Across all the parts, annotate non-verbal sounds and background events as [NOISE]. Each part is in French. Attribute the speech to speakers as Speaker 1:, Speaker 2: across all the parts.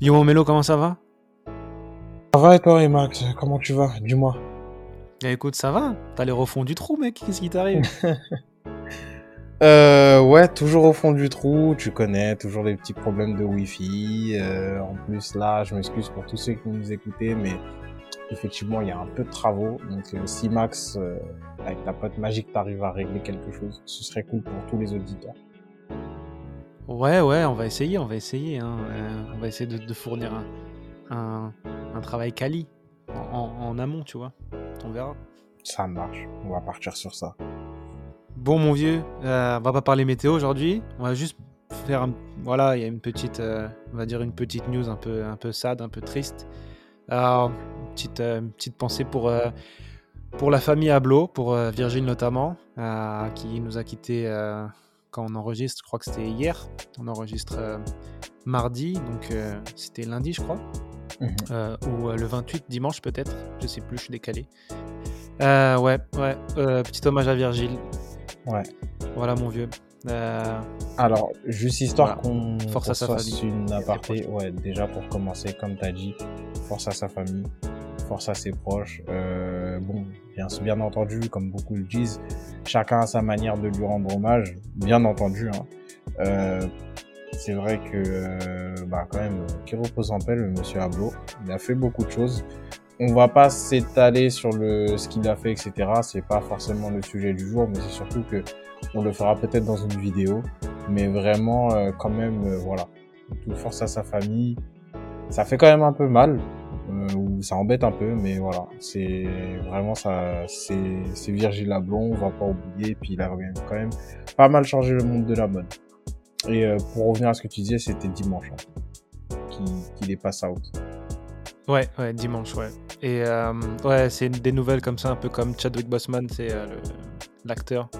Speaker 1: Yo Mélo, comment ça va?
Speaker 2: Ça va et toi, et Max Comment tu vas? Dis-moi.
Speaker 1: Eh, écoute, ça va T'as l'air au fond du trou, mec. Qu'est-ce qui t'arrive? [LAUGHS]
Speaker 2: Euh, ouais, toujours au fond du trou, tu connais, toujours les petits problèmes de Wi-Fi. Euh, en plus, là, je m'excuse pour tous ceux qui nous écoutaient, mais effectivement, il y a un peu de travaux. Donc, euh, si Max, euh, avec ta pote magique, t'arrives à régler quelque chose, ce serait cool pour tous les auditeurs.
Speaker 1: Ouais, ouais, on va essayer, on va essayer. Hein. Euh, on va essayer de, de fournir un, un, un travail quali en, en- en amont, tu vois. On verra.
Speaker 2: Ça marche, on va partir sur ça.
Speaker 1: Bon, mon vieux, euh, on va pas parler météo aujourd'hui. On va juste faire un... Voilà, il y a une petite, euh, on va dire une petite news un peu, un peu sad, un peu triste. Alors, une petite, euh, une petite pensée pour, pour la famille Ablo, pour euh, Virgile notamment, euh, qui nous a quittés euh, quand on enregistre. Je crois que c'était hier. On enregistre euh, mardi, donc euh, c'était lundi, je crois.
Speaker 2: Mhm.
Speaker 1: Euh, ou le 28 dimanche peut-être, je sais plus, je suis décalé. Ouais, ouais, petit hommage à Virgile.
Speaker 2: Ouais.
Speaker 1: Voilà mon vieux. Euh,
Speaker 2: Alors, juste histoire
Speaker 1: Voilà.
Speaker 2: qu'on
Speaker 1: Force à sa
Speaker 2: fasse
Speaker 1: famille.
Speaker 2: une aparté, ouais, déjà pour commencer, comme tu as dit, force à sa famille, force à ses proches. Euh, bon, bien, bien entendu, comme beaucoup le disent, chacun a sa manière de lui rendre hommage, bien entendu. Hein. Euh, c'est vrai que, euh, bah, quand même, qui repose en paix, le monsieur Ablo, il a fait beaucoup de choses. On va pas s'étaler sur le ce qu'il a fait, etc. C'est pas forcément le sujet du jour, mais c'est surtout que on le fera peut-être dans une vidéo. Mais vraiment, quand même, voilà. Toute force à sa famille. Ça fait quand même un peu mal, euh, ou ça embête un peu, mais voilà. C'est vraiment ça. C'est Virgile Abloh, on va pas oublier. Puis il a quand même pas mal changé le monde de la mode. Et euh, pour revenir à ce que tu disais, c'était dimanche hein, qu'il est pass out.
Speaker 1: Ouais, ouais, dimanche, ouais. Et euh, ouais, c'est des nouvelles comme ça, un peu comme Chadwick Boseman, c'est l'acteur,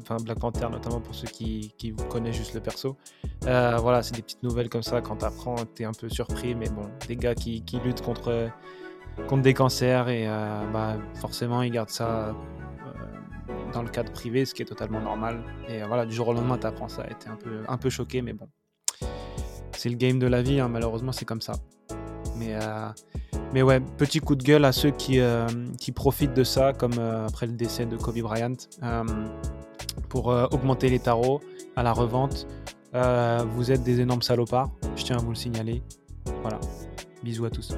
Speaker 1: enfin Black Panther notamment pour ceux qui, qui connaissent juste le perso. Euh, voilà, c'est des petites nouvelles comme ça, quand t'apprends, t'es un peu surpris, mais bon, des gars qui, qui luttent contre, contre des cancers et euh, bah, forcément ils gardent ça euh, dans le cadre privé, ce qui est totalement normal. Et voilà, du jour au lendemain, t'apprends ça, et t'es un peu, un peu choqué, mais bon. C'est le game de la vie, hein, malheureusement, c'est comme ça. Mais, mais ouais, petit coup de gueule à ceux qui, euh, qui profitent de ça, comme euh, après le décès de Kobe Bryant, euh, pour augmenter les tarots à la revente. Vous êtes des énormes salopards, je tiens à vous le signaler. Voilà, bisous à tous.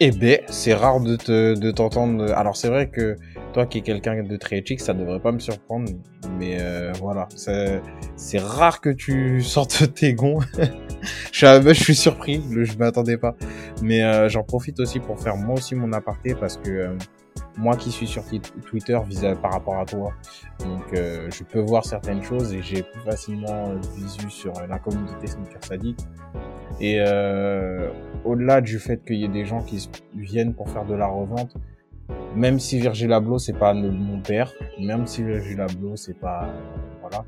Speaker 2: Eh ben, c'est rare de te, de t'entendre. Alors c'est vrai que toi qui es quelqu'un de très éthique, ça devrait pas me surprendre, mais euh, voilà, c'est rare que tu sortes tes gonds. [LAUGHS] je, suis, bah, je suis surpris, je m'attendais pas, mais euh, j'en profite aussi pour faire moi aussi mon aparté parce que euh, moi qui suis sur Twitter vis par rapport à toi, donc euh, je peux voir certaines choses et j'ai plus facilement euh, visu sur la communauté Sneaker Sadique. Et euh, au-delà du fait qu'il y ait des gens qui viennent pour faire de la revente, même si Virgil Abloh c'est pas mon père, même si Virgil Abloh c'est pas voilà,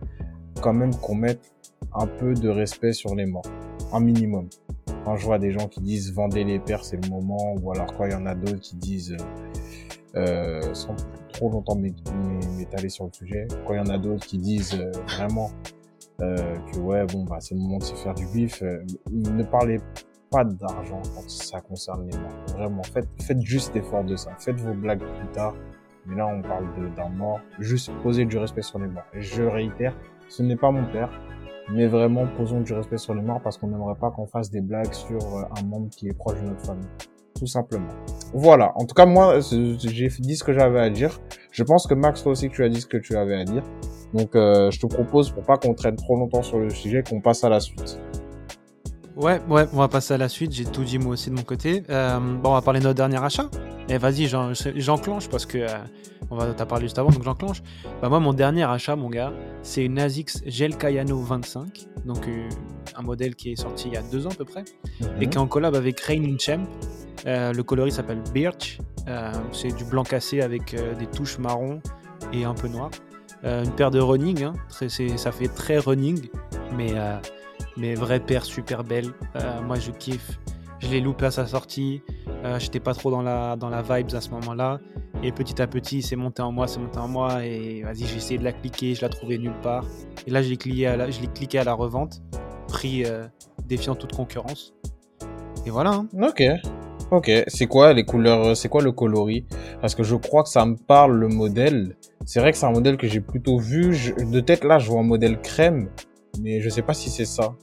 Speaker 2: quand même qu'on mette un peu de respect sur les morts, un minimum. Quand je vois des gens qui disent vendez les pères c'est le moment, ou alors quand il y en a d'autres qui disent euh, euh, sans trop longtemps m'é- m'é- m'étaler sur le sujet, quand il y en a d'autres qui disent euh, vraiment que ouais bon bah c'est le moment de se faire du bif, ne parlez pas d'argent quand ça concerne les morts. Vraiment, faites, juste l'effort de ça. Faites vos blagues plus tard. Mais là, on parle d'un mort. Juste posez du respect sur les morts. Et je réitère, ce n'est pas mon père. Mais vraiment, posons du respect sur les morts parce qu'on n'aimerait pas qu'on fasse des blagues sur euh, un membre qui est proche de notre famille. Tout simplement. Voilà. En tout cas, moi, c'est- j'ai dit ce que j'avais à dire. Je pense que Max, toi aussi, tu as dit ce que tu avais à dire. Donc, euh, je te propose, pour pas qu'on traîne trop longtemps sur le sujet, qu'on passe à la suite.
Speaker 1: Ouais, ouais, on va passer à la suite. J'ai tout dit moi aussi de mon côté. Euh, bon, on va parler de notre dernier achat. Et vas-y, j'en- j'enclenche parce que euh, on va t'as parlé juste avant, donc j'enclenche. Bah moi, mon dernier achat, mon gars, c'est une ASICS Gel Kayano 25, donc euh, un modèle qui est sorti il y a deux ans à peu près, et qui est en collab avec Reigning Champ. Le coloris s'appelle Birch. C'est du blanc cassé avec des touches marron et un peu noir. Une paire de running, hein. Ça fait très running, mais mais vraie paire super belle. Euh, moi je kiffe. Je l'ai loupé à sa sortie. Euh, J'étais pas trop dans la, dans la vibes à ce moment-là. Et petit à petit, c'est monté en moi, c'est monté en moi. Et vas-y, j'ai essayé de la cliquer, je la trouvais nulle part. Et là, je l'ai cliqué à la, je cliqué à la revente. Prix euh, défiant toute concurrence. Et voilà. hein.
Speaker 2: Ok. Ok. C'est quoi les couleurs C'est quoi le coloris? Parce que je crois que ça me parle le modèle. C'est vrai que c'est un modèle que j'ai plutôt vu. De tête là, je vois un modèle crème, mais je sais pas si c'est ça.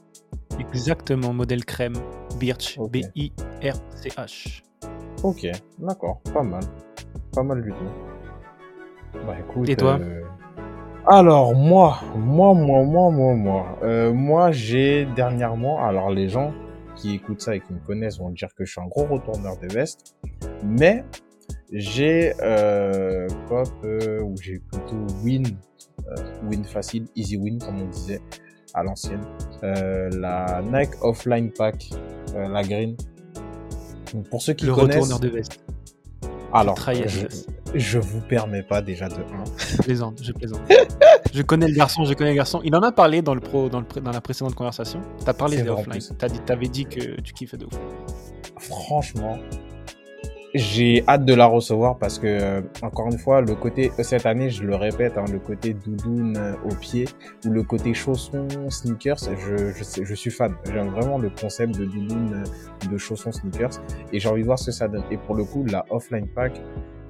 Speaker 1: Exactement, modèle crème. Birch. B-I-R-C-H.
Speaker 2: Ok. D'accord. Pas mal. Pas mal du tout. Bah écoute.
Speaker 1: Et toi
Speaker 2: euh, Alors moi, moi, moi, moi, moi, moi, Euh, moi j'ai dernièrement, alors les gens qui écoutent ça et qui me connaissent vont dire que je suis un gros retourneur de veste, mais j'ai euh, cop euh, ou j'ai plutôt win, win facile, easy win comme on disait à l'ancienne, euh, la Nike Offline Pack, euh, la green. Donc, pour ceux qui
Speaker 1: Le
Speaker 2: connaissent,
Speaker 1: retourneur de veste.
Speaker 2: alors je, je vous permets pas déjà de 1 [LAUGHS]
Speaker 1: Je plaisante, je plaisante. je connais le garçon, je connais le garçon. Il en a parlé dans, le pro, dans, le, pré- dans la précédente conversation. T'as parlé
Speaker 2: C'est
Speaker 1: de
Speaker 2: vrai en
Speaker 1: offline. t'avais dit que tu kiffais de ouf.
Speaker 2: franchement, j'ai hâte de la recevoir parce que, euh, encore une fois, le côté, cette année, je le répète, hein, le côté doudoune euh, au pied ou le côté chaussons, sneakers, je, je suis fan. J'aime vraiment le concept de doudoune, euh, de chaussons, sneakers et j'ai envie de voir ce que ça donne. Et pour le coup, la offline pack,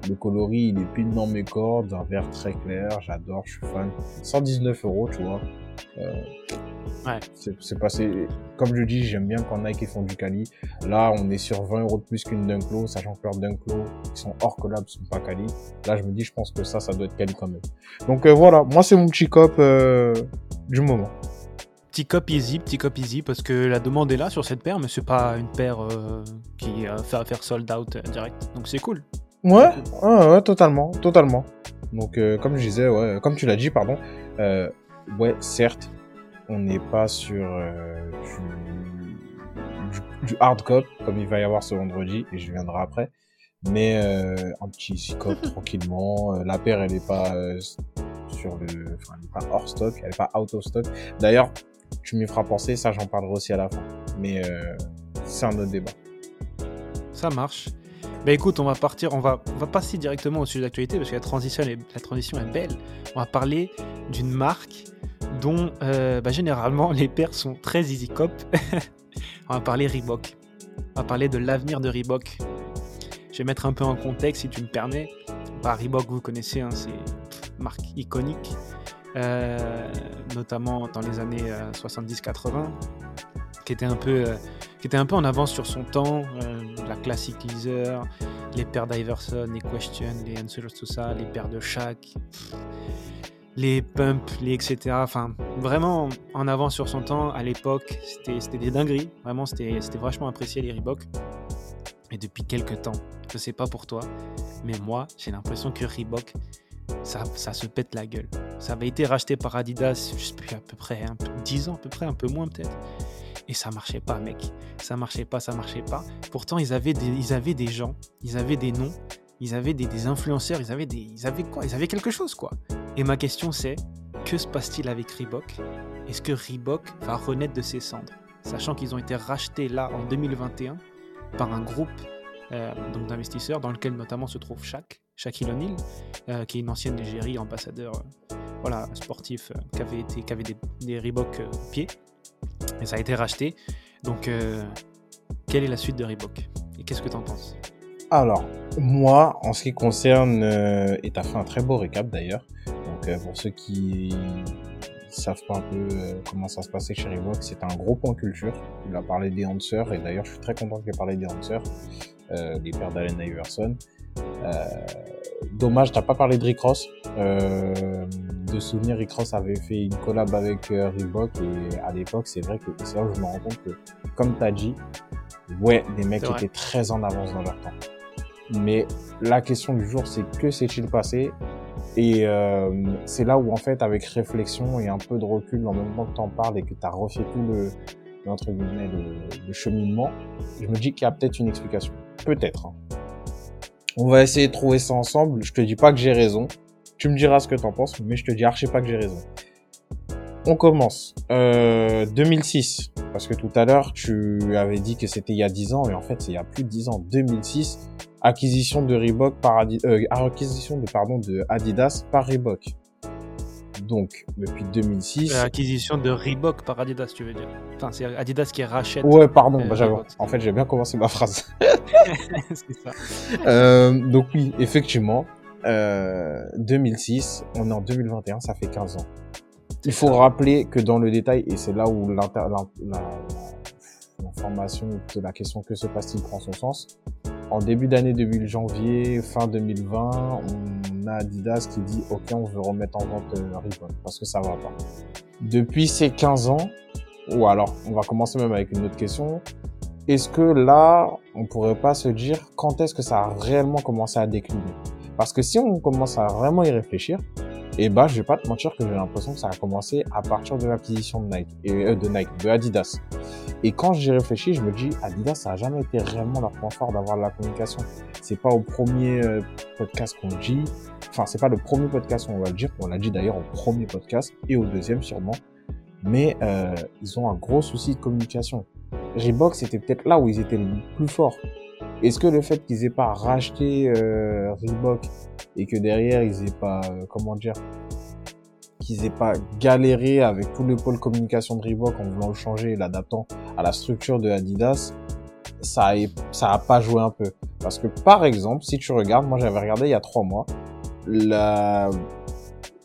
Speaker 2: le coloris, il est pile dans mes cordes, un vert très clair, j'adore, je suis fan. 119 euros, tu vois. Euh,
Speaker 1: Ouais.
Speaker 2: c'est passé, comme je dis, j'aime bien quand Nike font du quali. Là, on est sur 20 euros de plus qu'une Dunklo, sachant que leurs Dunklo, qui sont hors collab, sont pas quali. Là, je me dis, je pense que ça, ça doit être quali quand même. Donc euh, voilà, moi, c'est mon petit cop euh, du moment.
Speaker 1: Petit cop easy, petit cop easy, parce que la demande est là sur cette paire, mais c'est pas une paire euh, qui euh, fait faire sold out euh, direct. Donc c'est cool.
Speaker 2: Ouais, ouais, ouais, totalement, totalement. Donc, comme je disais, ouais, comme tu l'as dit, pardon, ouais, certes, on n'est pas sur euh, du, du, du hard cop, comme il va y avoir ce vendredi, et je viendrai après. Mais euh, un petit cop [LAUGHS] tranquillement. Euh, la paire, elle est pas euh, sur le, enfin, elle est pas hors stock, elle est pas out of stock. D'ailleurs, tu m'y feras penser, ça, j'en parlerai aussi à la fin. Mais euh, c'est un autre débat.
Speaker 1: Ça marche. Bah écoute, on va partir, on va, on va passer directement au sujet d'actualité parce que la transition, est, la transition est belle. On va parler d'une marque dont euh, bah, généralement [LAUGHS] les paires sont très easy cop. [LAUGHS] on va parler Reebok. On va parler de l'avenir de Reebok. Je vais mettre un peu en contexte si tu me permets. Bah, Reebok, vous connaissez, hein, c'est une marque iconique, euh, notamment dans les années euh, 70-80, qui était un peu euh, qui était un peu en avance sur son temps, euh, la classic Leather, les paires d'Iverson, les Question, les Answers, tout ça, les paires de Shaq, les Pump, les etc. Enfin, vraiment en avance sur son temps. À l'époque, c'était des dingueries. Vraiment, c'était vachement apprécié les Reebok. Et depuis quelques temps, je sais pas pour toi, mais moi, j'ai l'impression que Reebok, ça, se pète la gueule. Ça avait été racheté par Adidas, je sais plus, à peu près un peu, 10 ans, à peu près, un peu moins peut-être. Et ça marchait pas, mec. Ça marchait pas, ça marchait pas. Pourtant, ils avaient des, ils avaient des gens, ils avaient des noms, ils avaient des, influenceurs, ils avaient, ils avaient quoi? Ils avaient quelque chose, quoi. Et ma question, c'est que se passe-t-il avec Reebok? Est-ce que Reebok va renaître de ses cendres? Sachant qu'ils ont été rachetés là en 2021 par un groupe euh, d'investisseurs dans lequel notamment se trouve Shaq, Shaquille O'Neal, euh, qui est une ancienne égérie, ambassadeur euh, voilà, sportif, euh, qui avait, des, Reebok euh, au pied. Et ça a été racheté. Donc, euh, quelle est la suite de Reebok? Et qu'est-ce que tu en penses?
Speaker 2: Alors, moi, en ce qui concerne, euh, et t'as fait un très beau récap d'ailleurs, donc euh, pour ceux qui savent pas un peu comment ça se passait chez Reebok, c'était un gros point culture. Il a parlé des Hansers, et d'ailleurs je suis très content qu'il ait parlé des Hansers, euh, des pères d'Allen Iverson. Dommage, t'as pas parlé de Rick Ross. Euh, de souvenir, Rick Ross avait fait une collab avec euh, Reebok, et à l'époque, c'est vrai que c'est là où je me rends compte que, comme t'as dit, ouais, les mecs étaient très en avance dans leur temps. Mais la question du jour, c'est que s'est-il passé? Et euh, c'est là où, en fait, avec réflexion et un peu de recul, en même temps que t'en parles et que t'as refait tout le, le, entre guillemets, le, le cheminement, je me dis qu'il y a peut-être une explication. Peut-être. hein. On va essayer de trouver ça ensemble. Je te dis pas que j'ai raison. Tu me diras ce que t'en penses, mais je te dis archi pas que j'ai raison. On commence. Euh, 2006. Parce que tout à l'heure, tu avais dit que c'était il y a 10 ans, et en fait, c'est il y a plus de 10 ans. 2006, acquisition de Reebok par Adi- euh, acquisition de, pardon, de Adidas par Reebok. donc depuis 2006.
Speaker 1: L'acquisition de Reebok par Adidas, tu veux dire Enfin, c'est Adidas qui rachète.
Speaker 2: Ouais, pardon, bah, en fait, j'ai bien commencé ma phrase. [LAUGHS] ça. Euh, donc, oui, effectivement, 2006, on est en 2021, ça fait 15 ans. Il faut rappeler que dans le détail, et c'est là où l'information de la question que se passe-t-il prend son sens, en début d'année 2000 janvier, fin 2020, on a Adidas qui dit ok on veut remettre en vente euh, Reebok parce que ça va pas. Depuis ces 15 ans, ou alors on va commencer même avec une autre question, est-ce que là on pourrait pas se dire quand est-ce que ça a réellement commencé à décliner? Parce que si on commence à vraiment y réfléchir, et bah, je vais pas te mentir que j'ai l'impression que ça a commencé à partir de l'acquisition de Nike, et, euh, de Nike, de Adidas. Et quand j'y réfléchis, je me dis, Adidas, ça a jamais été réellement leur point fort d'avoir de la communication. C'est pas au premier euh, podcast qu'on dit, enfin, c'est pas le premier podcast on va le dire, on l'a dit d'ailleurs au premier podcast et au deuxième sûrement. Mais euh, ils ont un gros souci de communication. Reebok, c'était peut-être là où ils étaient le plus forts. Est-ce que le fait qu'ils aient pas racheté euh, Reebok et que derrière ils aient pas, euh, comment dire, qu'ils aient pas galéré avec tout le pôle communication de Reebok en voulant le changer et l'adaptant à la structure de Adidas, ça a, ça a pas joué un peu. Parce que par exemple, si tu regardes, moi j'avais regardé il y a trois mois, la,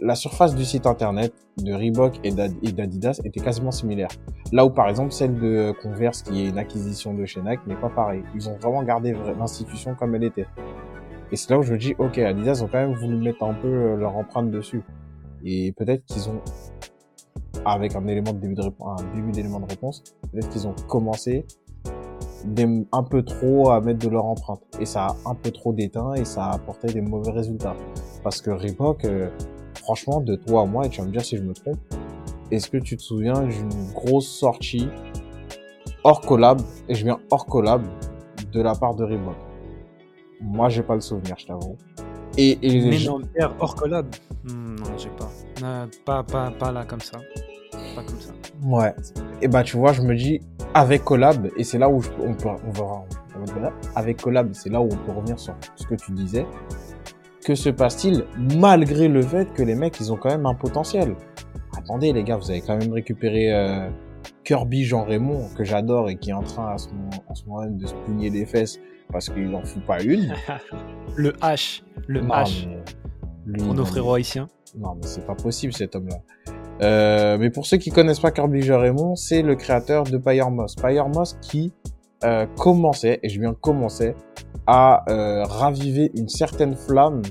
Speaker 2: la surface du site internet de Reebok et d'Adidas était quasiment similaire. Là où par exemple celle de Converse, qui est une acquisition de chez Nike, n'est pas pareil. Ils ont vraiment gardé l'institution comme elle était. Et c'est là où je me dis, ok, Adidas ont quand même voulu mettre un peu euh, leur empreinte dessus. Et peut-être qu'ils ont, avec un élément de début d'élément de réponse, peut-être qu'ils ont commencé un peu trop à mettre de leur empreinte. Et ça a un peu trop d'éteint et ça a apporté des mauvais résultats. Parce que Reebok, euh, franchement, de toi à moi, et tu vas me dire si je me trompe, est-ce que tu te souviens d'une grosse sortie hors collab, et je viens hors collab, de la part de Reebok? Moi, j'ai pas le souvenir, je t'avoue.
Speaker 1: Et, et Mais non, hors collab hmm, Non, j'ai pas. pas, pas. Pas là comme ça. Pas comme ça.
Speaker 2: Ouais. Et bah, tu vois, je me dis, avec collab, et c'est là où on peut, on verra, avec collab, c'est là où on peut revenir sur ce que tu disais que se passe-t-il malgré le fait que les mecs, ils ont quand même un potentiel? Attendez les gars, vous avez quand même récupéré euh, Kirby Jean Raymond, que j'adore et qui est en train à ce moment, de se pugner les fesses parce qu'il n'en fout pas une. [LAUGHS]
Speaker 1: le H, le H. pour nos frérots haïtiens.
Speaker 2: Non mais c'est pas possible cet homme-là. Euh, mais pour ceux qui connaissent pas Kirby Jean Raymond, c'est le créateur de. Pyre Moss qui euh, commençait, et je viens commencer, à euh, raviver une certaine flamme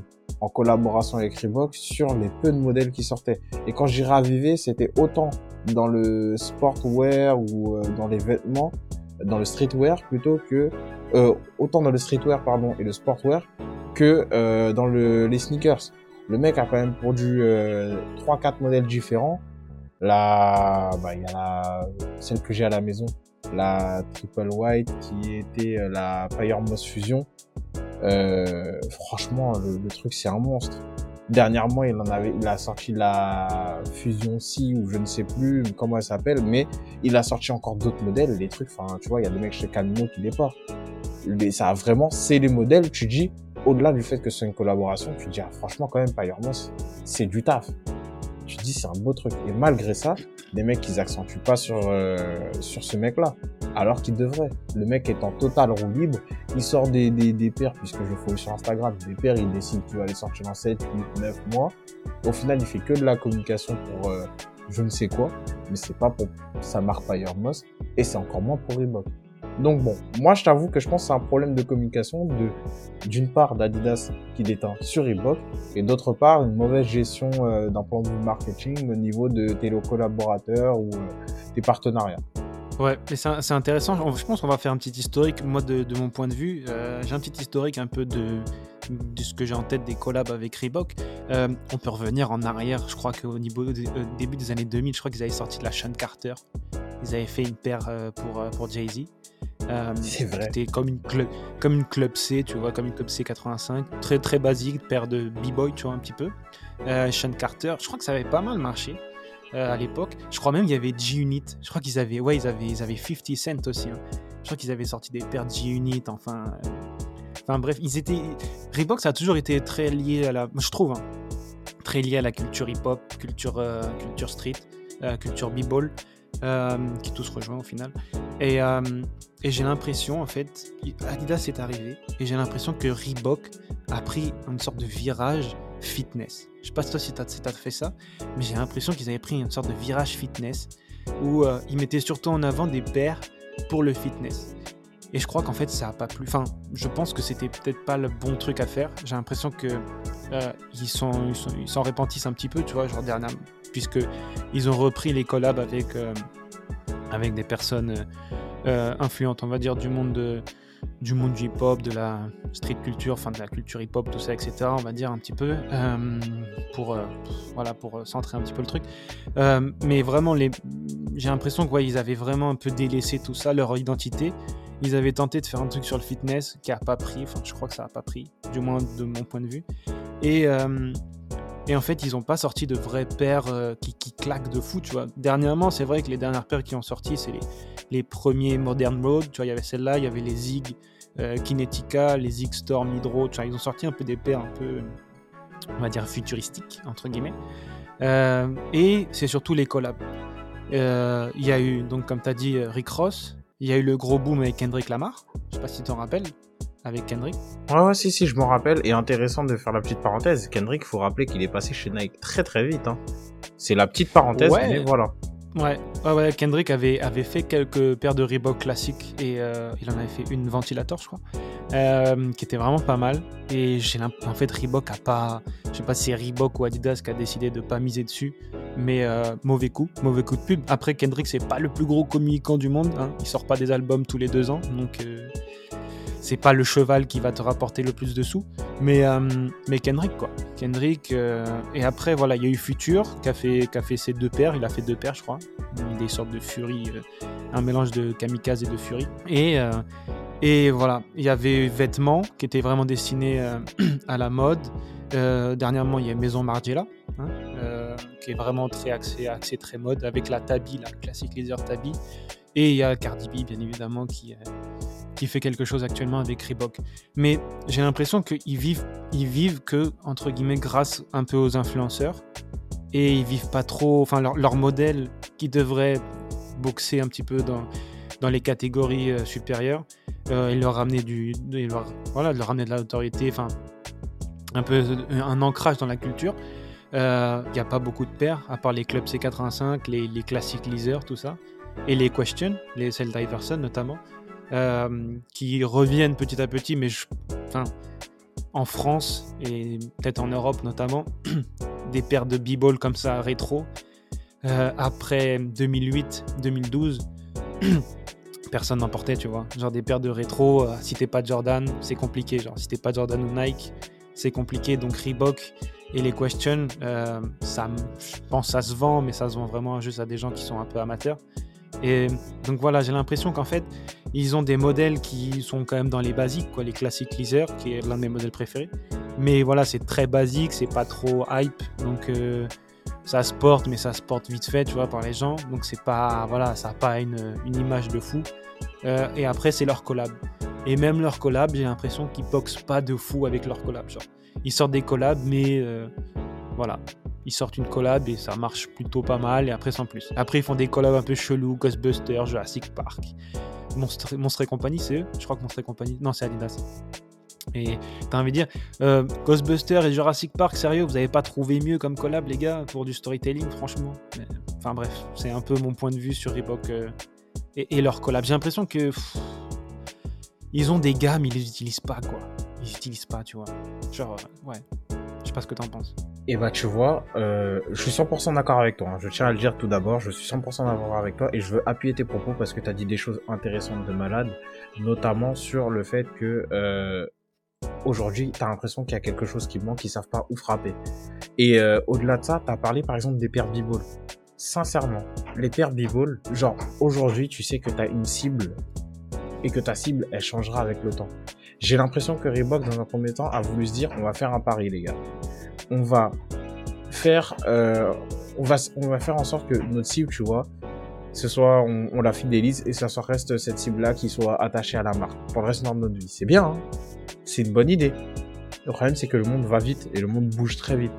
Speaker 2: en collaboration avec Reebok sur les peu de modèles qui sortaient. Et quand j'ai ravivé, c'était autant dans le sportwear ou euh, dans les vêtements, dans le streetwear plutôt que euh, autant dans le streetwear pardon et le sportwear que euh, dans le, les sneakers. Le mec a quand même produit trois quatre modèles différents. Là, bah il y a la, celle que j'ai à la maison la Triple White qui était euh, la Fire Moss Fusion. Euh, franchement, le, truc c'est un monstre. Dernièrement, il en avait, il a sorti la Fusion C ou je ne sais plus comment elle s'appelle, mais il a sorti encore d'autres modèles. Les trucs, enfin, tu vois, il y a des mecs chez Camino qui les portent. Mais ça vraiment, c'est les modèles. Tu dis, au-delà du fait que c'est une collaboration, tu dis, ah, franchement, quand même, Fire Moss, c'est du taf tu dis c'est un beau truc. Et malgré ça, les mecs ils accentuent pas sur euh, sur ce mec là, alors qu'ils devraient. Le mec est en total roue libre, il sort des des, des paires puisque je fouille sur Instagram, des paires il décide qu'il va les sortir dans 7, 8, 9 mois. Au final il fait que de la communication pour euh, je ne sais quoi, mais c'est pas pour sa marque Fire Moss et c'est encore moins pour Reebok. Donc bon, moi je t'avoue que je pense que c'est un problème de communication de d'une part d'Adidas qui déteint sur Reebok et d'autre part une mauvaise gestion euh, d'un point de marketing au niveau de tes collaborateurs ou euh, tes partenariats.
Speaker 1: Ouais, mais c'est intéressant. Je pense qu'on va faire un petit historique. Moi, de, mon point de vue, euh, j'ai un petit historique un peu de, de ce que j'ai en tête des collabs avec Reebok. on peut revenir en arrière. Je crois qu'au niveau début des années 2000, je crois qu'ils avaient sorti de la Sean Carter. Ils avaient fait une paire pour, pour Jay-Z.
Speaker 2: Euh, c'est vrai.
Speaker 1: C'était comme une, club, comme une Club C, tu vois, comme une Club C 85. Très, très basique, paire de B-Boy, tu vois, un petit peu. Euh, Sean Carter, je crois que ça avait pas mal marché euh, à l'époque. Je crois même qu'il y avait G-Unit. Je crois qu'ils avaient, ouais, ils avaient, ils avaient 50 Cent aussi. Hein. Je crois qu'ils avaient sorti des paires G-Unit, enfin. Enfin bref, ils étaient. Reebok, ça a toujours été très lié à la. Je trouve, hein. très lié à la culture hip-hop, culture, euh, culture street, euh, culture b-ball, qui tous rejoint au final. Et, et j'ai l'impression, en fait, Adidas est arrivé, et j'ai l'impression que Reebok a pris une sorte de virage fitness. Je sais pas toi si tu as, fait ça, mais j'ai l'impression qu'ils avaient pris une sorte de virage fitness où ils mettaient surtout en avant des paires pour le fitness. Et je crois qu'en fait, ça a pas plu. Enfin, je pense que c'était peut-être pas le bon truc à faire. J'ai l'impression que euh, ils s'en ils sont, un petit peu, tu vois, genre dernièrement, puisque ils ont repris les collabs avec euh, avec des personnes euh, influentes, on va dire, du monde de du monde du hip-hop, de la street culture, enfin de la culture hip-hop, tout ça, etc. On va dire un petit peu pour voilà pour centrer un petit peu le truc. mais vraiment, les... j'ai l'impression qu'ils ils avaient vraiment un peu délaissé tout ça, leur identité, ils avaient tenté de faire un truc sur le fitness qui a pas pris, enfin je crois que ça a pas pris, du moins de mon point de vue. Et, euh, et en fait, ils ont pas sorti de vraies paires euh, qui, qui, claquent de fou, tu vois. Dernièrement, c'est vrai que les dernières paires qui ont sorti, c'est les, premiers Modern Road, tu vois, il y avait celle-là, il y avait les Zig euh, Kinetica, les Zig Storm Hydro, tu vois, ils ont sorti un peu des paires un peu, on va dire, futuristiques, entre guillemets. et c'est surtout les collabs. Il y a eu, donc comme tu as dit, Rick Ross, il y a eu le gros boom avec Kendrick Lamar. Je sais pas si tu t'en rappelles. Avec Kendrick.
Speaker 2: Ouais, ouais, si, si, je m'en rappelle. Et intéressant de faire la petite parenthèse. Kendrick, faut rappeler qu'il est passé chez Nike très très vite. Hein. C'est la petite parenthèse, mais voilà.
Speaker 1: Ouais, ouais, ouais, Kendrick avait, avait fait quelques paires de Reebok classiques et euh, il en avait fait une ventilateur, je crois, euh, qui était vraiment pas mal. Et j'ai en fait, Reebok a pas, je sais pas si c'est Reebok ou Adidas qui a décidé de pas miser dessus, mais euh, mauvais coup, mauvais coup de pub. Après, Kendrick, c'est pas le plus gros communicant du monde, hein. il sort pas des albums tous les deux ans, donc c'est pas le cheval qui va te rapporter le plus de sous, mais, euh, mais Kendrick quoi. Kendrick, euh, et après voilà, il y a eu Future qui a, fait, ses deux paires, il a fait deux paires je crois, des sortes de Fury, euh, un mélange de Kamikaze et de Fury. Et, voilà, il y avait Vêtements qui était vraiment destiné [CLEARS THROAT] à la mode. dernièrement, il y a Maison Margiela, hein, qui est vraiment très axé très mode, avec la Tabi, la classique laser Tabi. Et il y a Cardi B, bien évidemment, qui, qui fait quelque chose actuellement avec Reebok. Mais j'ai l'impression qu'ils vivent, ils vivent que, entre guillemets, grâce un peu aux influenceurs. Et ils vivent pas trop, enfin, leur, modèle qui devrait boxer un petit peu dans, dans les catégories euh, supérieures, euh, et leur ramener du, leur, voilà, leur ramener de l'autorité, enfin, un peu un ancrage dans la culture. Il euh, n'y a pas beaucoup de pairs, à part les clubs C85, les, les classiques leasers, tout ça, et les questions, les Cell Diverson notamment. Euh, qui reviennent petit à petit, mais en France et peut-être en Europe notamment, [CLEARS THROAT] des paires de b-ball comme ça rétro. Euh, après 2008-2012, [CLEARS THROAT] personne n'en portait, tu vois. Genre des paires de rétro, euh, si t'es pas Jordan, c'est compliqué. Genre si t'es pas Jordan ou Nike, c'est compliqué. Donc Reebok et les questions, ça, je pense ça se vend, mais ça se vend vraiment juste à des gens qui sont un peu amateurs. Et donc voilà, j'ai l'impression qu'en fait, ils ont des modèles qui sont quand même dans les basiques, quoi, les classiques Leaser, qui est l'un de mes modèles préférés. Mais voilà, c'est très basique, c'est pas trop hype, donc euh, ça se porte, mais ça se porte vite fait, tu vois, par les gens. Donc c'est pas, voilà, ça n'a pas une, image de fou. Euh, et après, c'est leur collab. Et même leur collab, j'ai l'impression qu'ils boxent pas de fou avec leur collab. Genre, ils sortent des collabs, mais euh, voilà, ils sortent une collab et ça marche plutôt pas mal et après sans plus. Après ils font des collabs un peu chelous, Ghostbusters, Jurassic Park, Monstre, Monstre et compagnie, c'est eux? Je crois que Monstre et compagnie, non c'est Adidas. Et t'as envie de dire, euh, Ghostbusters et Jurassic Park, sérieux, vous avez pas trouvé mieux comme collab les gars pour du storytelling franchement? Enfin bref, c'est un peu mon point de vue sur Reebok euh, et, leur collab. J'ai l'impression que ils ont des gammes, ils les utilisent pas quoi. Ils utilisent pas, tu vois. Genre, ouais. Ce que t'en penses.
Speaker 2: Et bah tu vois, euh, je suis 100% d'accord avec toi. Hein. Je tiens à le dire tout d'abord, je suis 100% d'accord avec toi et je veux appuyer tes propos parce que tu as dit des choses intéressantes de malade, notamment sur le fait que euh, aujourd'hui, tu as l'impression qu'il y a quelque chose qui manque, qu'ils savent pas où frapper. Et euh, au-delà de ça, tu as parlé par exemple des paires b-ball. Sincèrement, les paires b-ball, genre aujourd'hui, tu sais que tu as une cible et que ta cible, elle changera avec le temps. J'ai l'impression que Reebok, dans un premier temps, a voulu se dire, on va faire un pari, les gars on va faire, euh, on va, on va faire en sorte que notre cible, tu vois, ce soit, on, la fidélise et ça soit reste cette cible-là qui soit attachée à la marque pour le reste de notre vie. C'est bien, hein c'est une bonne idée. Le problème, c'est que le monde va vite et le monde bouge très vite.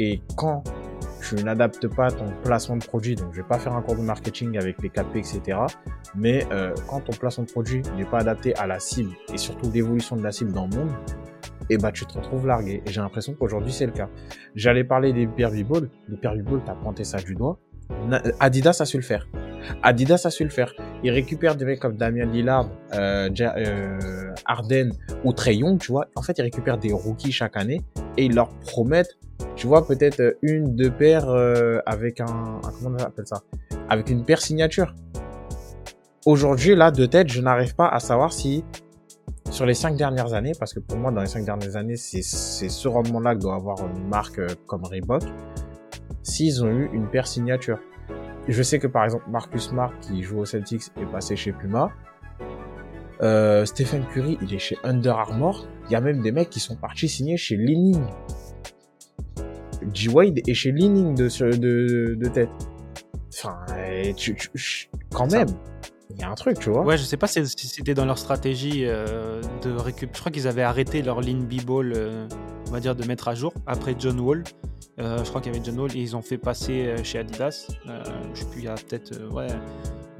Speaker 2: Et quand tu n'adaptes pas ton placement de produit, donc je vais pas faire un cours de marketing avec les KP, etc. Mais euh, quand ton placement de produit n'est pas adapté à la cible et surtout l'évolution de la cible dans le monde, et eh bah tu te retrouves largué. Et j'ai l'impression qu'aujourd'hui c'est le cas. J'allais parler des paires ball Les paires ball t'as pointé ça du doigt. Adidas a su le faire. Adidas a su le faire. Il récupère des mecs comme Damien Lillard, euh, euh, Arden ou Trey Young, tu vois. En fait, il récupère des rookies chaque année et ils leur promettent, tu vois, peut-être une, deux paires euh, avec un, comment on appelle ça? Avec une paire signature. Aujourd'hui, là, de tête, je n'arrive pas à savoir si sur les cinq dernières années, parce que pour moi, dans les cinq dernières années, c'est ce rendement-là que doit avoir une marque euh, comme Reebok, s'ils ont eu une paire signature. Je sais que par exemple, Marcus Smart, qui joue au Celtics, est passé chez Puma. Euh, Stephen Curry, il est chez Under Armour. Il y a même des mecs qui sont partis signer chez Leaning. G. Wade est chez Leaning de, de, de tête. Enfin, tu, quand même il y a un truc, tu vois.
Speaker 1: Ouais, je sais pas si c'était dans leur stratégie euh, de récupérer. Je crois qu'ils avaient arrêté leur ligne B-ball, euh, on va dire, de mettre à jour après John Wall. Euh, je crois qu'il y avait John Wall et ils ont fait passer chez Adidas. je sais plus, il y a peut-être ouais,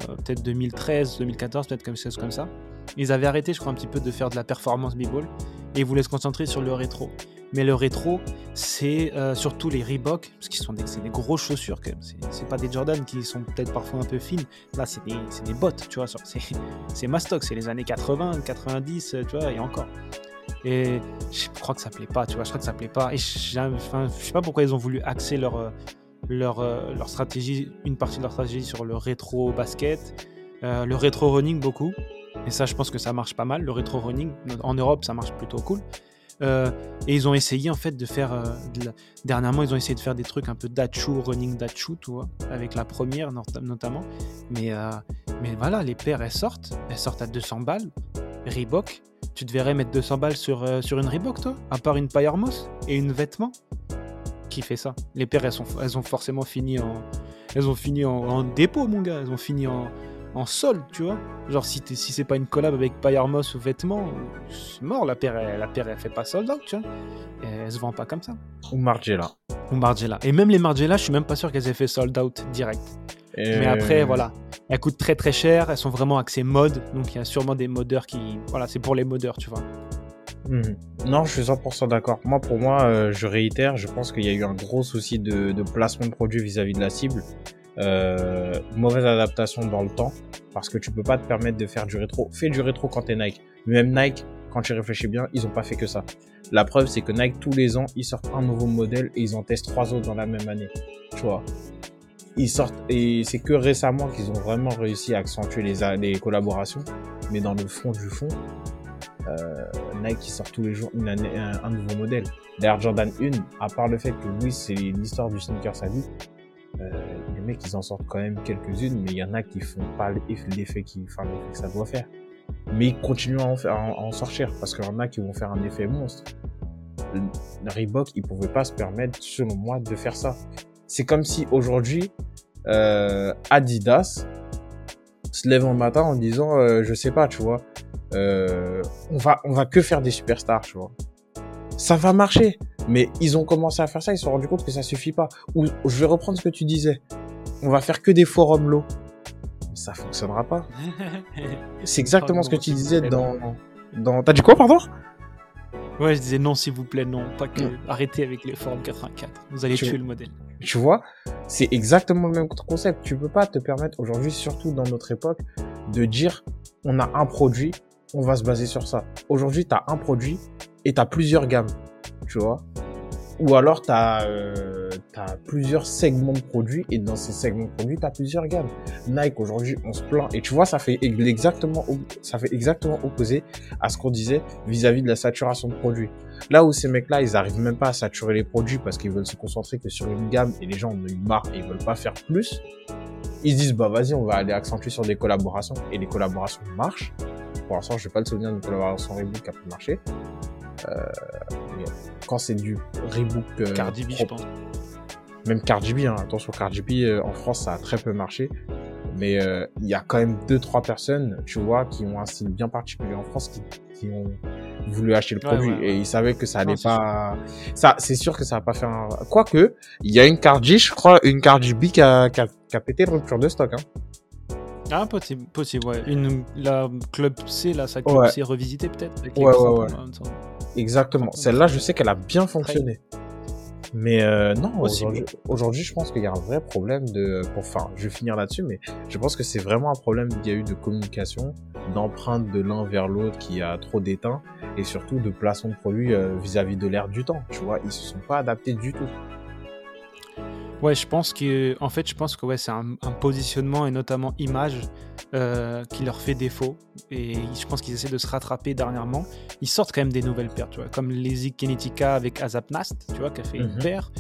Speaker 1: peut-être 2013, 2014, peut-être comme comme ça. Ils avaient arrêté, je crois, un petit peu de faire de la performance B-ball et ils voulaient se concentrer sur le rétro. Mais le rétro, c'est euh, surtout les Reebok, parce qu'ils sont des, des grosses chaussures quand même. C'est pas des Jordan qui sont peut-être parfois un peu fines. Là, c'est des, des, bottes, tu vois. [LAUGHS] C'est mastoc, c'est les années 80, 90, tu vois, et encore. Et je crois que ça plaît pas, tu vois. Je crois que ça plaît pas. Et je, enfin, sais pas pourquoi ils ont voulu axer leur, euh, leur, euh, leur stratégie, une partie de leur stratégie sur le rétro basket, le rétro running beaucoup. Et ça, je pense que ça marche pas mal. Le rétro running, en Europe, ça marche plutôt cool. Euh, et ils ont essayé en fait de faire. Euh, dernièrement, ils ont essayé de faire des trucs un peu dachu, running dachu, tu vois, avec la première notamment. Mais, euh, mais voilà, les paires elles sortent, elles sortent à 200 balles. Reebok, tu devrais mettre 200 balles sur, sur une Reebok, toi À part une Moss et une vêtement? Qui fait ça? Les paires, elles, sont, elles ont forcément fini en. Elles ont fini en dépôt, mon gars. Elles ont fini en, en sol, tu vois. Genre, si, si c'est pas une collab avec Moss ou vêtements, c'est mort, la paire, elle, la paire, elle fait pas sold out, tu vois. elle se vend pas comme ça.
Speaker 2: Ou Margiela.
Speaker 1: Ou Margiela. Et même les Margiela, je suis même pas sûr qu'elles aient fait sold out direct. Mais après, voilà. Elles coûtent très très cher, elles sont vraiment axées mode, donc il y a sûrement des modeurs qui. Voilà, c'est pour les modeurs, tu vois.
Speaker 2: Mhm. Non, je suis 100% d'accord. Moi, pour moi, euh, je réitère, je pense qu'il y a eu un gros souci de, placement de produits vis à -vis de la cible. Euh, mauvaise adaptation dans le temps parce que tu peux pas te permettre de faire du rétro. Fais du rétro quand t'es Nike. Même Nike, quand tu réfléchis bien, ils ont pas fait que ça. La preuve, c'est que Nike, tous les ans, ils sortent un nouveau modèle et ils en testent trois autres dans la même année. Tu vois. Ils sortent, et c'est que récemment qu'ils ont vraiment réussi à accentuer les, collaborations. Mais dans le fond du fond, euh, Nike sort tous les jours une année, un, nouveau modèle. D'ailleurs, Jordan 1, à part le fait que oui, c'est l'histoire du sneaker euh, les mecs, ils en sortent quand même quelques-unes, mais il y en a qui font pas l'effet qui, enfin, que ça doit faire. Mais ils continuent à en, faire, à en sortir, parce qu'il y en a qui vont faire un effet monstre. Le Reebok, ils pouvaient pas se permettre, selon moi, de faire ça. C'est comme si aujourd'hui, euh, Adidas se lève un matin en disant, euh, je sais pas, tu vois, euh, on va, on va que faire des superstars, tu vois. Ça va marcher. Mais ils ont commencé à faire ça, ils se sont rendus compte que ça suffit pas. Ou je vais reprendre ce que tu disais. On va faire que des forums low. Ça fonctionnera pas. [LAUGHS] C'est exactement ce que tu disais dans, dans. T'as dit quoi, pardon?
Speaker 1: Ouais, je disais non, s'il vous plaît, non. Pas que. Arrêtez avec les forums 84. Vous allez tuer le modèle.
Speaker 2: Tu vois, c'est exactement le même concept. Tu peux pas te permettre aujourd'hui, surtout dans notre époque, de dire on a un produit, on va se baser sur ça. Aujourd'hui, tu as un produit et tu as plusieurs gammes tu vois. Ou alors, tu as, euh, plusieurs segments de produits et dans ces segments de produits, tu as plusieurs gammes. Nike, aujourd'hui, on se plaint. Et tu vois, ça fait exactement, ça fait exactement opposé à ce qu'on disait vis-à-vis de la saturation de produits. Là où ces mecs-là, ils arrivent même pas à saturer les produits parce qu'ils veulent se concentrer que sur une gamme et les gens ont une marque et ils veulent pas faire plus. Ils se disent, bah vas-y, on va aller accentuer sur des collaborations. Et les collaborations marchent. Pour l'instant, je vais pas le souvenir d'une collaboration Reebok qui a pu marcher. Euh, quand c'est du rebook.
Speaker 1: Euh, Cardi B, je pense.
Speaker 2: Même Cardi B, hein. attention, Cardi B euh, en France, ça a très peu marché. Mais euh, il y a quand même deux trois personnes, tu vois, qui ont un style bien particulier en France, qui, qui ont voulu acheter le
Speaker 1: Ouais,
Speaker 2: produit
Speaker 1: ouais,
Speaker 2: et ils savaient que ça allait
Speaker 1: Non,
Speaker 2: pas. Ça, c'est sûr que ça va pas faire. Un... Quoique, il y a une carte J, je crois, une carte JB qui a, qui a, qui a pété de rupture de stock. Hein.
Speaker 1: Ah, possible, possible, ouais. Une, la Club C, là, sa Club
Speaker 2: Ouais.
Speaker 1: C revisitée peut-être
Speaker 2: Ouais, ouais, ouais. Exactement. Celle-là, je sais qu'elle a bien fonctionné. Mais euh, non, aujourd'hui, je pense qu'il y a un vrai problème de. pour- Enfin, je vais finir là-dessus, mais je pense que c'est vraiment un problème qu'il y a eu de communication, d'empreinte de l'un vers l'autre qui a trop d'éteint, et surtout de placement de produits euh, vis-à-vis de l'ère du temps. Tu vois, ils se sont pas adaptés du tout.
Speaker 1: Ouais, je pense que, en fait, je pense que ouais, c'est un, un positionnement et notamment image euh, qui leur fait défaut. Et je pense qu'ils essaient de se rattraper dernièrement. Ils sortent quand même des nouvelles paires, tu vois, comme les Zik Kinetica avec Azapnast, tu vois, qui a fait une
Speaker 2: Mhm.
Speaker 1: paire,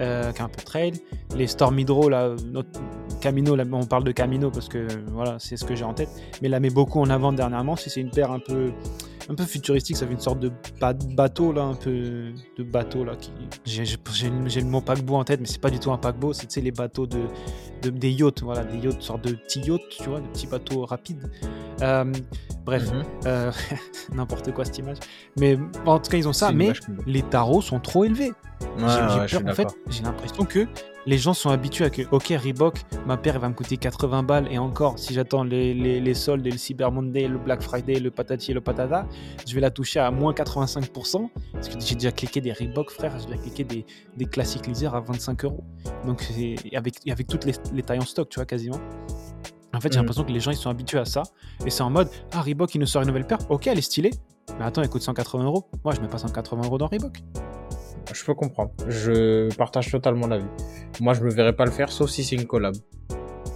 Speaker 1: euh, qui est un peu trail. Les Storm Hydro, là, notre Camino, là, on parle de Camino parce que voilà, c'est ce que j'ai en tête. Mais la met beaucoup en avant dernièrement. Si c'est une paire un peu, un peu futuristique, ça fait une sorte de ba- bateau là, un peu de bateau là. Qui... J'ai, le- mot paquebot en tête, mais c'est pas du tout un paquebot. C'est les bateaux de, de- des yachts, voilà, des yachts, sorte de petits yachts, tu vois, de petits bateaux rapides. Euh, bref,
Speaker 2: Mhm.
Speaker 1: euh, [LAUGHS] n'importe quoi cette image. Mais en tout cas, ils ont ça. Mais les tarots sont trop élevés.
Speaker 2: Ouais, ouais,
Speaker 1: en fait, j'ai l'impression que les gens sont habitués à que, ok, Reebok, ma paire va me coûter 80 balles et encore, si j'attends les, les, les soldes le Cyber Monday, le Black Friday, le patati et le patata, je vais la toucher à moins 85%. Parce que j'ai déjà cliqué des Reebok, frère, j'ai déjà cliqué des, des classiques lisières à 25 euros. Donc, avec, avec toutes les, les tailles en stock, tu vois, quasiment. En fait, j'ai
Speaker 2: Mhm.
Speaker 1: l'impression que les gens ils sont habitués à ça. Et c'est en mode, ah, Reebok il nous sort une nouvelle paire, ok, elle est stylée. Mais attends, elle coûte 180 euros. Moi, je mets pas 180 euros dans Reebok.
Speaker 2: Je peux comprendre. Je partage totalement l'avis. Moi, je me verrais pas le faire, sauf si c'est une collab.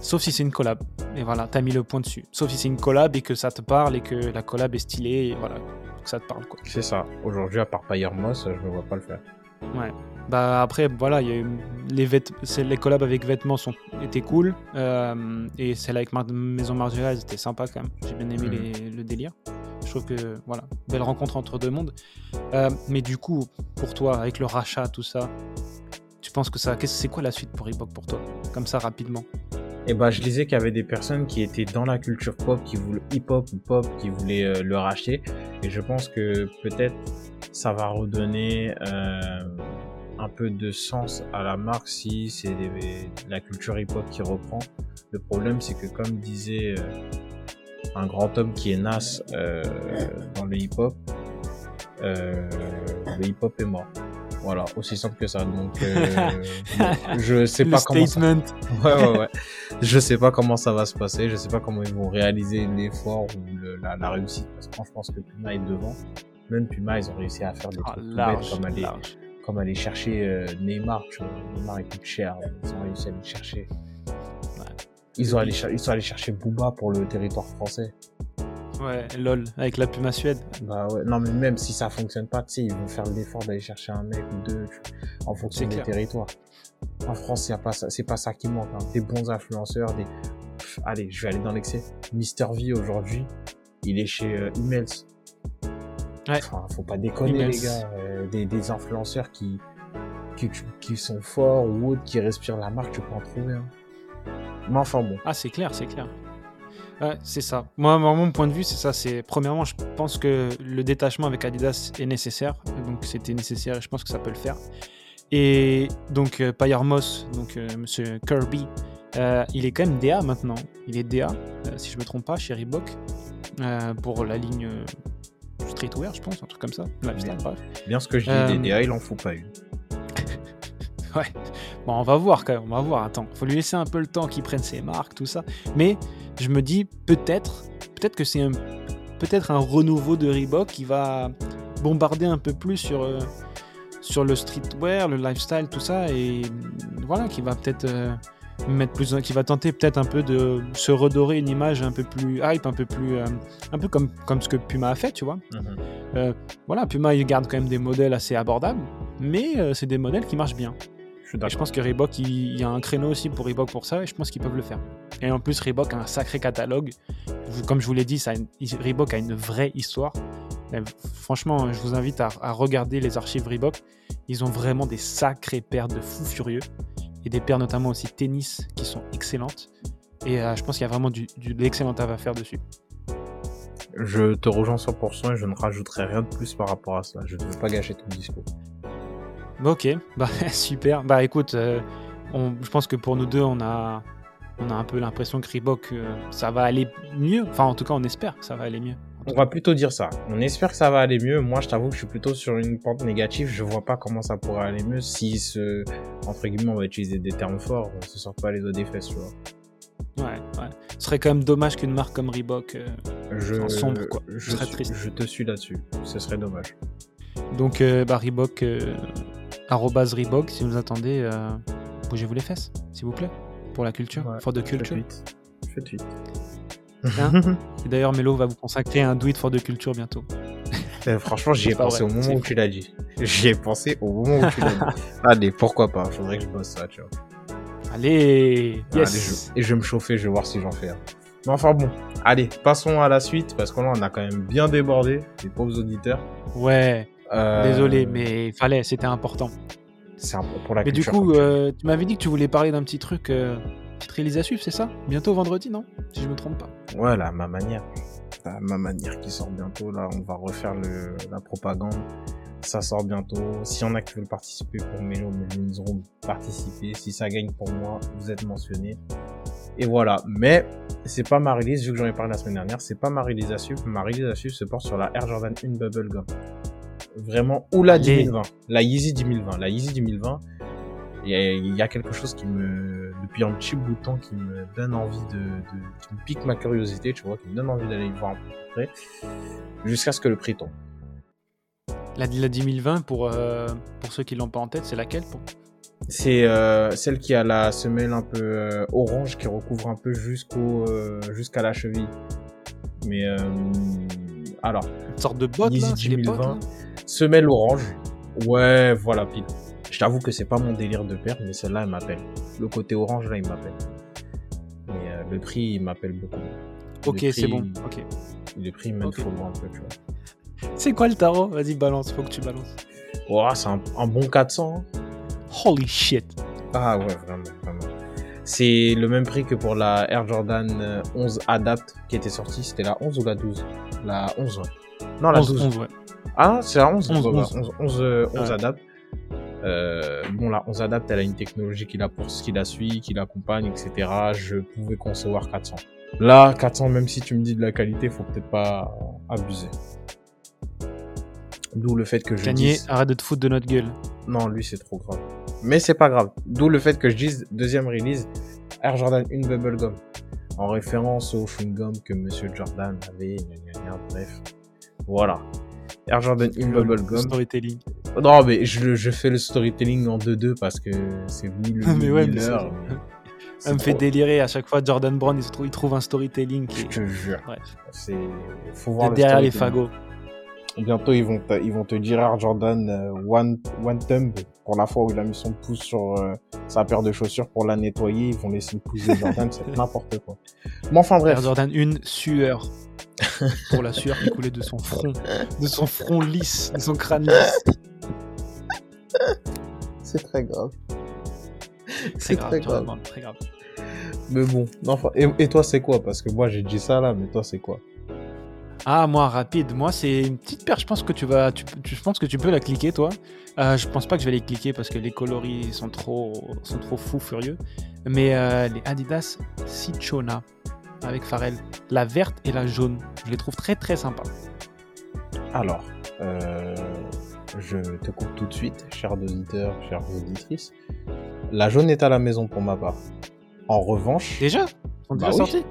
Speaker 1: Sauf si c'est une collab. Et voilà, t'as mis le point dessus. Sauf si c'est une collab et que ça te parle et que la collab est stylée et voilà, que ça te parle quoi.
Speaker 2: C'est ça. Aujourd'hui, à part Payer Moss, je me vois pas le faire.
Speaker 1: Ouais. Bah après, voilà, il y a eu les, vêt- c'est- les collabs avec vêtements sont, étaient cool. euh, et celle avec Maison Margiela, elles étaient sympas quand même. J'ai bien aimé les- le délire. Je trouve que, voilà, belle rencontre entre deux mondes. Euh, mais du coup, pour toi, avec le rachat, tout ça, tu penses que ça. C'est quoi la suite pour Reebok pour toi Comme ça, rapidement?
Speaker 2: Et bah, je disais qu'il y avait des personnes qui étaient dans la culture pop, qui voulaient hip-hop ou pop, qui voulaient euh, le racheter. Et je pense que peut-être ça va redonner euh, un peu de sens à la marque si c'est la culture hip-hop qui reprend. Le problème, c'est que comme disait un grand homme qui est Nas euh, dans le hip-hop, euh, le hip-hop est mort. Voilà, aussi simple que ça. Donc, euh, [LAUGHS] je sais
Speaker 1: le
Speaker 2: pas comment ça. [LAUGHS] Ouais, ouais, ouais. Je sais pas comment ça va se passer. Je sais pas comment ils vont réaliser l'effort ou le- la, la réussite. Parce que je pense que Puma est devant. Même Puma, ils ont réussi à faire des
Speaker 1: Ah,
Speaker 2: trucs tout
Speaker 1: large,
Speaker 2: bêtes comme aller,
Speaker 1: large.
Speaker 2: comme aller chercher euh, Neymar. Tu vois. Neymar, il coûte cher. Ils ont réussi à aller chercher. Ils, ont allé, cher- ils sont allés chercher Booba pour le territoire français.
Speaker 1: Ouais, lol, avec la Puma Suède.
Speaker 2: Bah ouais. Non, mais même si ça fonctionne pas, tu sais, ils vont faire l'effort d'aller chercher un mec ou deux en fonction des
Speaker 1: clair.
Speaker 2: territoires. En France, y a pas ça, c'est pas ça qui manque. hein. Des bons influenceurs, des. Pff, allez, je vais aller dans l'excès. Mister V aujourd'hui, il est chez euh, Emails.
Speaker 1: Ouais.
Speaker 2: Enfin, faut pas déconner
Speaker 1: Emails.
Speaker 2: les gars. Euh, des, des influenceurs qui, qui qui sont forts ou autres qui respirent la marque, tu peux en trouver. Hein. Mais enfin bon.
Speaker 1: Ah, c'est clair, c'est clair. Ouais, c'est ça. Moi, mon point de vue, c'est ça. C'est premièrement, je pense que le détachement avec Adidas est nécessaire. Donc, c'était nécessaire et je pense que ça peut le faire. Et donc, euh, Payer Moss, donc euh, Monsieur Kirby, euh, il est quand même DA maintenant. Il est DA, euh, si je me trompe pas, chez Reebok euh, pour la ligne streetwear, je pense, un truc comme ça. Lifestyle, bref.
Speaker 2: Bien ce que je dis,
Speaker 1: Euh,
Speaker 2: des DA, il en faut pas une. [LAUGHS]
Speaker 1: Ouais. Bon, on va voir quand même, on va voir. Attends, faut lui laisser un peu le temps qu'il prenne ses marques, tout ça. Mais je me dis peut-être, peut-être que c'est un, peut-être un renouveau de Reebok qui va bombarder un peu plus sur euh, sur le streetwear, le lifestyle, tout ça, et voilà, qui va peut-être euh, mettre plus, qui va tenter peut-être un peu de se redorer une image un peu plus hype, un peu plus, euh, un peu comme comme ce que Puma a fait, tu vois
Speaker 2: Mhm.
Speaker 1: voilà, Puma il garde quand même des modèles assez abordables, mais c'est des modèles qui marchent bien.
Speaker 2: Je
Speaker 1: Et pense que Reebok, il, il y a un créneau aussi pour Reebok pour ça, et je pense qu'ils peuvent le faire. Et en plus, Reebok a un sacré catalogue. Comme je vous l'ai dit, ça a une- Reebok a une vraie histoire. Et franchement, je vous invite à, à regarder les archives Reebok. Ils ont vraiment des sacrées paires de fous furieux. Et des paires notamment aussi tennis qui sont excellentes. Et euh, je pense qu'il y a vraiment du, du, de l'excellent taf à faire dessus.
Speaker 2: Je te rejoins 100% et je ne rajouterai rien de plus par rapport à ça. Je ne veux pas gâcher ton discours.
Speaker 1: Ok, bah [LAUGHS] super. Bah écoute, euh, on, je pense que pour nous deux, on a, on a un peu l'impression que Reebok, euh, ça va aller mieux. Enfin, en tout cas, on espère que ça va aller mieux.
Speaker 2: On va plutôt dire ça. On espère que ça va aller mieux. Moi, je t'avoue que je suis plutôt sur une pente négative. Je vois pas comment ça pourrait aller mieux si, ce, entre guillemets, on va utiliser des termes forts, on se sort pas les doigts des fesses, tu vois.
Speaker 1: Ouais, ouais. Ce serait quand même dommage qu'une marque comme Reebok euh,
Speaker 2: Je,
Speaker 1: sombre, quoi.
Speaker 2: Je, suis- je te suis là-dessus. Ce serait dommage.
Speaker 1: Donc, euh, bah, Reebok, euh, arrobase Reebok, si vous attendez, euh, bougez-vous les fesses, s'il vous plaît, pour la culture,
Speaker 2: Ouais,
Speaker 1: for the culture.
Speaker 2: tweet. Fais tweet.
Speaker 1: Hein [LAUGHS] Et d'ailleurs, Melo va vous consacrer un it for the culture bientôt.
Speaker 2: Euh, franchement, j'y ai pensé
Speaker 1: vrai,
Speaker 2: au moment où tu l'as dit. J'y ai pensé au moment où tu l'as dit. [LAUGHS] Allez, pourquoi pas Faudrait que je bosse ça, tu vois.
Speaker 1: Allez,
Speaker 2: je- Et je vais me chauffer, je vais voir si j'en fais un. Mais enfin bon, allez, passons à la suite, parce que là, on a quand même bien débordé, les pauvres auditeurs.
Speaker 1: Ouais,
Speaker 2: Euh,
Speaker 1: désolé, mais fallait, c'était important.
Speaker 2: C'est pour la
Speaker 1: Mais du coup, euh, tu m'avais dit que tu voulais parler d'un petit truc, euh, petite réalisation, à suivre, c'est ça? Bientôt vendredi, non? Si je me trompe pas.
Speaker 2: Ouais, là, ma manière. Ma manière qui sort bientôt, là, on va refaire le, la propagande. Ça sort bientôt. S'il y en a qui veulent participer pour Mélo, Mélo auront participer. Si ça gagne pour moi, vous êtes mentionné. Et voilà. Mais c'est pas ma release, vu que j'en ai parlé la semaine dernière, c'est pas ma release à suivre. Ma release à suivre se porte sur la Air Jordan 1 Bubblegum. Vraiment, ou la
Speaker 1: Allez.
Speaker 2: 2020. La Yeezy 2020. La Yeezy 2020. Il y, a, il y a quelque chose qui me, depuis un petit bout de temps, qui me donne envie de, de qui me pique ma curiosité, tu vois, qui me donne envie d'aller le voir un peu plus près, jusqu'à ce que le prix tombe.
Speaker 1: La, la 2020, pour, euh, pour ceux qui l'ont pas en tête, c'est laquelle pour...
Speaker 2: C'est euh, celle qui a la semelle un peu euh, orange qui recouvre un peu jusqu'au euh, jusqu'à la cheville. Mais alors,
Speaker 1: Une sorte de botte,
Speaker 2: Yeezy
Speaker 1: là c'est les bottes,
Speaker 2: 2020.
Speaker 1: là
Speaker 2: semelle orange. Ouais, voilà, pile. Je t'avoue que c'est pas mon délire de paire, mais celle-là, elle m'appelle. Le côté orange, là, il m'appelle. Mais euh, le prix, il m'appelle beaucoup. Le
Speaker 1: Ok, c'est bon, ok.
Speaker 2: Le prix, il me
Speaker 1: Ok.
Speaker 2: faut un peu, tu vois.
Speaker 1: C'est quoi le tarot? Vas-y, balance, faut que tu balances.
Speaker 2: Ouah, c'est un, un bon 400. hein.
Speaker 1: Holy shit
Speaker 2: Ah ouais, vraiment, vraiment. C'est le même prix que pour la Air Jordan euh, 11 Adapt qui était sortie. C'était la 11 ou la 12 La 11, ouais. Non, la
Speaker 1: 11,
Speaker 2: 12.
Speaker 1: 11, ouais.
Speaker 2: Ah, c'est la 11
Speaker 1: 11,
Speaker 2: Ouais, ouais,
Speaker 1: 11.
Speaker 2: 11, 11, euh, 11
Speaker 1: Ouais.
Speaker 2: Adapt. Euh, bon, la 11 Adapt, elle a une technologie qui la, pour, qui la suit, qui l'accompagne, etc. Je pouvais concevoir 400. Là, 400, même si tu me dis de la qualité, faut peut-être pas abuser. D'où le fait que je
Speaker 1: Gagné,
Speaker 2: dise...
Speaker 1: arrête de te foutre de notre gueule.
Speaker 2: Non, lui, c'est trop grave. Mais c'est pas grave. D'où le fait que je dise deuxième release, Air Jordan 1 Bubblegum. En référence au chewing-gum que Monsieur Jordan avait, gna gna gna, bref. Voilà. Air Jordan 1 Bubblegum.
Speaker 1: Storytelling.
Speaker 2: Non, mais je, je fais le storytelling en 2-2 parce que c'est vous le [LAUGHS]
Speaker 1: Mais ouais, c'est-
Speaker 2: mais [LAUGHS]
Speaker 1: Ça me fait délirer à chaque fois. Jordan Brown, il, trouve, il trouve un storytelling qui
Speaker 2: Je te jure.
Speaker 1: Bref.
Speaker 2: C'est, faut voir le
Speaker 1: derrière les fagots.
Speaker 2: Bientôt, ils vont, te, ils vont te dire Air Jordan euh, One, One Thumb pour la fois où il a mis son pouce sur euh, sa paire de chaussures pour la nettoyer. Ils vont laisser le pouce de Jordan, c'est [LAUGHS] n'importe quoi. Mais enfin bref,
Speaker 1: Air Jordan 1, sueur. [LAUGHS] Pour la sueur qui coulait de son front. De son front lisse, de son crâne lisse.
Speaker 2: c'est très grave.
Speaker 1: C'est grave, Jordan Brown, très grave.
Speaker 2: Mais bon, enfin, et, et toi c'est quoi? Parce que moi j'ai dit ça là, mais toi c'est quoi?
Speaker 1: Ah, moi, rapide. Moi, c'est une petite paire. Je pense que tu vas. Tu, tu- je pense que tu peux la cliquer, toi. Euh, je pense pas que je vais les cliquer parce que les coloris sont trop, sont trop fous, furieux. Mais euh, les Adidas Cichona avec Pharrell. La verte et la jaune. Je les trouve très, très sympas.
Speaker 2: Alors, euh, je te coupe tout de suite, chers auditeurs, chères auditrices. La jaune est à la maison pour ma part. En revanche,
Speaker 1: Déjà? Sont
Speaker 2: Bah
Speaker 1: déjà
Speaker 2: oui.
Speaker 1: sortis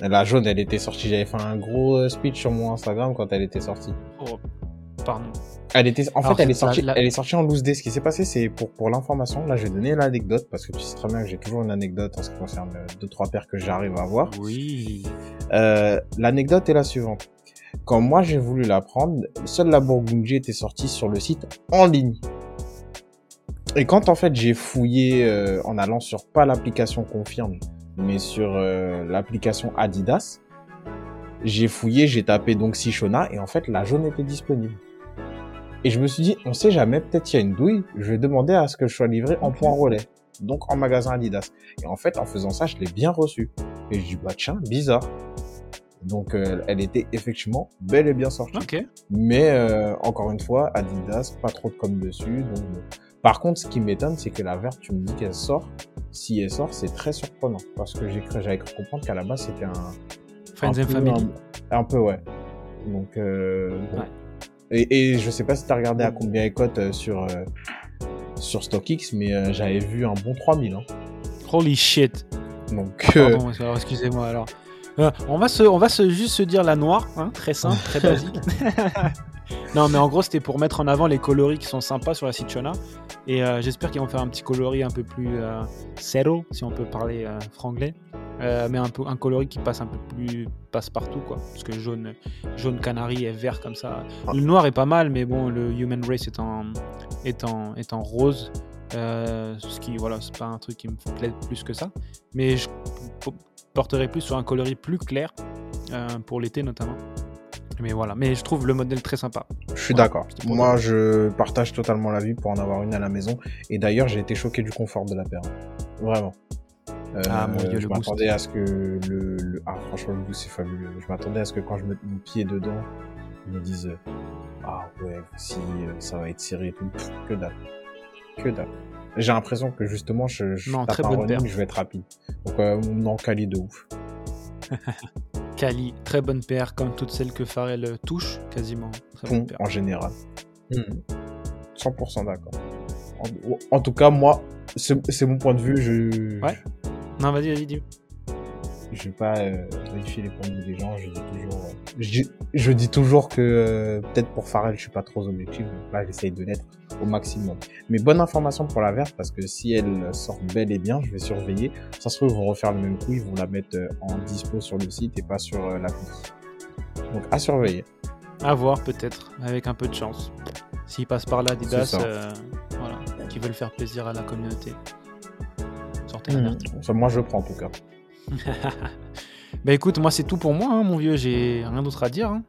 Speaker 2: la jaune, elle était sortie. J'avais fait un gros euh, speech sur mon Instagram quand elle était sortie.
Speaker 1: Oh, pardon.
Speaker 2: Elle était, en
Speaker 1: Alors,
Speaker 2: fait, elle est sortie,
Speaker 1: la-
Speaker 2: elle est sortie en loose day. Ce qui s'est passé, c'est pour, pour l'information. Là, je vais donner l'anecdote parce que tu sais très bien que j'ai toujours une anecdote en ce qui concerne euh, deux, trois paires que j'arrive à avoir.
Speaker 1: Oui.
Speaker 2: Euh, l'anecdote est la suivante. Quand moi j'ai voulu la prendre, seule la Burgundy était sortie sur le site en ligne. Et quand en fait j'ai fouillé euh, en allant sur pas l'application Confirme, mais sur euh, l'application Adidas, j'ai fouillé, j'ai tapé donc Sichona et en fait la jaune était disponible. Et je me suis dit, on sait jamais, peut-être il y a une douille, je vais demander à ce que je sois livré en point relais. donc en magasin Adidas. Et en fait, en faisant ça, je l'ai bien reçu. Et je dis, bah tiens, bizarre. Donc, euh, elle était effectivement bel et bien sortie. Mais euh, encore une fois, Adidas, pas trop de com dessus. Donc. Par contre, ce qui m'étonne, c'est que la verte, tu me dis qu'elle sort. Si elle sort, c'est très surprenant. Parce que j'ai cru, j'avais cru comprendre qu'à la base, c'était un,
Speaker 1: Friends
Speaker 2: un
Speaker 1: and
Speaker 2: peu,
Speaker 1: Family.
Speaker 2: Un, un peu, ouais. Donc, euh, bon.
Speaker 1: Ouais.
Speaker 2: Et, et je sais pas si t'as regardé à combien elle cote euh, sur, euh, sur StockX, mais euh, j'avais vu un bon 3000. Hein.
Speaker 1: Holy shit.
Speaker 2: Donc, euh,
Speaker 1: Pardon, excusez-moi alors. Euh, on va se, on va se juste se dire la noire, hein, très simple, très [LAUGHS] basique. non, mais en gros, c'était pour mettre en avant les coloris qui sont sympas sur la Citrona. Et euh, j'espère qu'ils vont faire un petit coloris un peu plus euh, si on peut parler euh, franglais. Mais un, peu, un coloris qui passe un peu plus passe partout quoi parce que jaune jaune canari et vert comme ça le noir est pas mal mais bon le human race est en est en, est en rose euh, ce qui voilà c'est pas un truc qui me plaît plus que ça mais je porterai plus sur un coloris plus clair euh, pour l'été notamment mais voilà mais je trouve le modèle très sympa
Speaker 2: je suis d'accord. Moi, je partage totalement la vue pour en avoir une à la maison. Et d'ailleurs, j'ai été choqué du confort de la paire. Vraiment. Euh,
Speaker 1: Ah, mon Dieu,
Speaker 2: je m'attendais à ce que le, le- Ah, franchement, le goût, c'est fabuleux. Je m'attendais à ce que quand je mette mon pied dedans, je me dise euh, Ah ouais, si euh, ça va être serré et tout. Pff, que dalle. Que dalle. J'ai l'impression que justement, je, je
Speaker 1: Non,
Speaker 2: tape
Speaker 1: très
Speaker 2: un
Speaker 1: bonne
Speaker 2: running,
Speaker 1: paire.
Speaker 2: je vais être rapide. Donc, euh, non, quali de ouf. [LAUGHS]
Speaker 1: Kali très bonne paire comme toutes celles que Pharrell touche quasiment très bonne paire
Speaker 2: en général. Mhm. 100% d'accord. En, en tout cas, moi, c'est mon point de vue. Je,
Speaker 1: Ouais. non vas-y vas-y dis
Speaker 2: je vais pas euh, vérifier les points de vue des gens. Je dis toujours, euh, je, je dis toujours que euh, peut-être pour Pharrell, je suis pas trop objectif. Donc là, j'essaye de l'être au maximum. Mais bonne information pour la verte parce que si elle sort bel et bien, je vais surveiller. Ça se trouve, ils vont refaire le même coup. Ils vont la mettre euh, en dispo sur le site et pas sur l'appli. Donc à surveiller.
Speaker 1: À voir peut-être, avec un peu de chance. S'ils passent par là, Adidas, voilà, qui veulent faire plaisir à la communauté. Sortez la
Speaker 2: Mhm.
Speaker 1: verte.
Speaker 2: Moi, je prends en tout cas. [LAUGHS]
Speaker 1: bah écoute, moi c'est tout pour moi, hein, mon vieux, j'ai rien d'autre à dire. hein.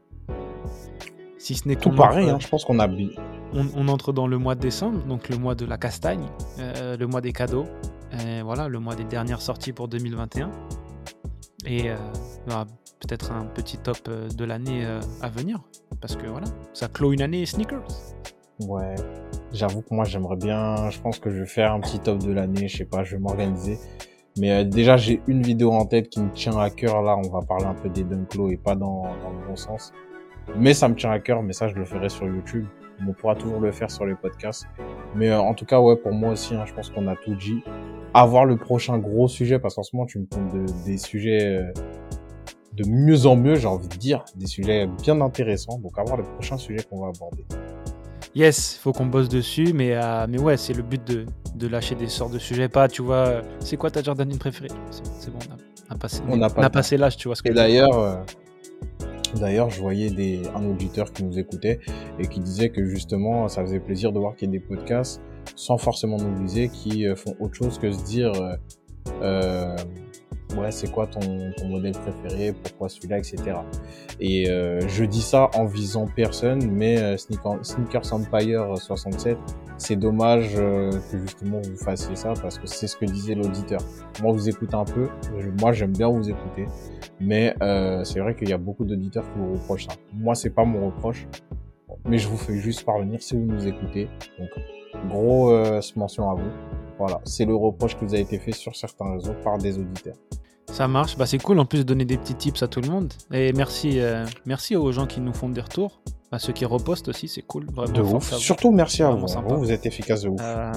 Speaker 1: Si ce n'est
Speaker 2: Tout pareil.
Speaker 1: entre-
Speaker 2: Hein, je pense qu'on a
Speaker 1: on, on entre dans le mois de décembre, donc le mois de la castagne, euh, le mois des cadeaux, et voilà, le mois des dernières sorties pour 2021. Et euh, aura peut-être un petit top euh, de l'année euh, à venir, parce que voilà, ça clôt une année sneakers.
Speaker 2: Ouais. J'avoue que moi j'aimerais bien, je pense que je vais faire un petit top de l'année, je sais pas, je vais m'organiser. Mais euh, déjà j'ai une vidéo en tête qui me tient à cœur là, on va parler un peu des Dunklo et pas dans, le bon sens. Mais ça me tient à cœur, mais ça je le ferai sur YouTube. On pourra toujours le faire sur les podcasts. Mais euh, en tout cas ouais, pour moi aussi, hein, je pense qu'on a tout dit. Avoir le prochain gros sujet, parce qu'en ce moment tu me comptes de- des sujets euh, de mieux en mieux, j'ai envie de dire, des sujets bien intéressants. Donc avoir le prochain sujet qu'on va aborder.
Speaker 1: Yes, faut qu'on bosse dessus, mais, euh, mais ouais, c'est le but de, de lâcher des sortes de sujets. Pas, tu vois, euh, c'est quoi ta Jordan préférée? C'est bon, on a, on a passé,
Speaker 2: On temps.
Speaker 1: passé l'âge, tu vois ce que
Speaker 2: Et
Speaker 1: je veux dire.
Speaker 2: d'ailleurs, euh, d'ailleurs, je voyais des, un auditeur qui nous écoutait et qui disait que justement, ça faisait plaisir de voir qu'il y a des podcasts sans forcément nous viser qui euh, font autre chose que se dire, euh, ouais, c'est quoi ton, modèle préféré, pourquoi celui-là, etc. Et euh, je dis ça en visant personne, mais euh, Sneaker- Sneakers Empire 67, c'est dommage euh, que justement vous fassiez ça parce que c'est ce que disait l'auditeur. Moi, vous écoutez un peu, moi j'aime bien vous écouter, mais euh, c'est vrai qu'il y a beaucoup d'auditeurs qui vous reprochent ça. Moi, c'est pas mon reproche, mais je vous fais juste parvenir si vous nous écoutez. Donc, gros mention à vous. Voilà, c'est le reproche qui vous a été fait sur certains réseaux par des auditeurs.
Speaker 1: Ça marche, bah c'est cool en plus de donner des petits tips à tout le monde. Et merci, euh, merci aux gens qui nous font des retours, à ceux qui repostent aussi, c'est cool. Vraiment,
Speaker 2: De ouf. Surtout merci à vous. hein. Vous, vous êtes efficace de ouf.
Speaker 1: Euh,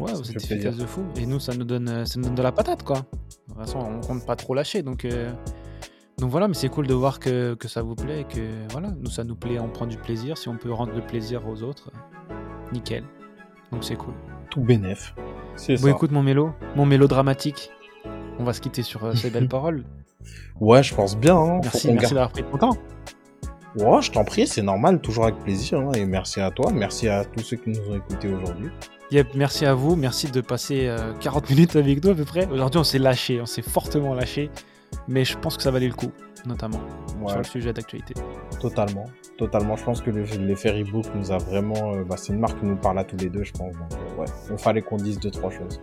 Speaker 1: ouais, vous êtes efficace de fou. Et nous, ça nous donne, euh, ça nous donne de la patate, quoi. De toute façon, on compte pas trop lâcher, donc. euh, Donc voilà, mais c'est cool de voir que, que ça vous plaît et que voilà, nous ça nous plaît, on prend du plaisir. Si on peut rendre le plaisir aux autres, nickel. Donc c'est cool.
Speaker 2: Tout bénef. C'est
Speaker 1: Bon
Speaker 2: ça.
Speaker 1: écoute mon mélo, mon mélo dramatique. On va se quitter sur euh, ces belles [LAUGHS] paroles.
Speaker 2: Ouais, je pense bien. Hein.
Speaker 1: Merci, merci
Speaker 2: garde-
Speaker 1: d'avoir pris ton temps.
Speaker 2: Ouais, je t'en prie, c'est normal, toujours avec plaisir. hein. Et merci à toi, merci à tous ceux qui nous ont écoutés aujourd'hui.
Speaker 1: Yep, merci à vous, merci de passer euh, 40 minutes avec nous à peu près. Aujourd'hui on s'est lâché, on s'est fortement lâché, mais je pense que ça valait le coup, notamment
Speaker 2: Ouais,
Speaker 1: sur le sujet d'actualité.
Speaker 2: totalement. Totalement. Je pense que le- l'effet Rebook nous a vraiment. euh, bah, c'est une marque qui nous parle à tous les deux, je pense. Donc, euh, ouais, il fallait qu'on dise deux, trois choses.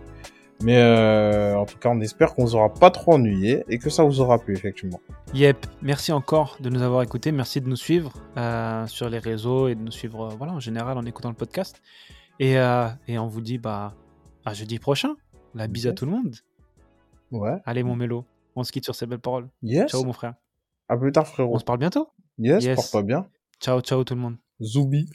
Speaker 2: Mais euh, en tout cas, on espère qu'on vous aura pas trop ennuyé et que ça vous aura plu, effectivement.
Speaker 1: Yep, merci encore de nous avoir écoutés, merci de nous suivre sur les réseaux et de nous suivre voilà, en général en écoutant le podcast. Et, et on vous dit bah, à jeudi prochain. La bise à tout le monde.
Speaker 2: Ouais.
Speaker 1: Allez mon mélo, on se quitte sur ces belles paroles.
Speaker 2: Yes.
Speaker 1: Ciao mon frère.
Speaker 2: À plus tard, frérot.
Speaker 1: On se parle bientôt.
Speaker 2: Yes,
Speaker 1: Yes.
Speaker 2: porte-toi bien.
Speaker 1: Ciao ciao tout le monde.
Speaker 2: Zoubi.